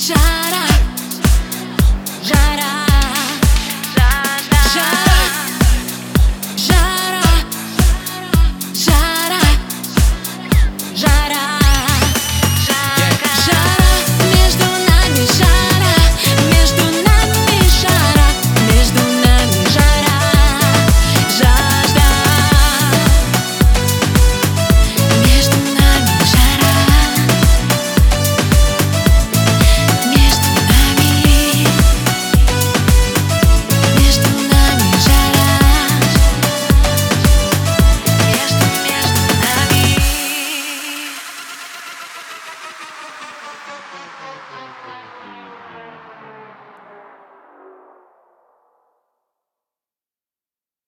shine.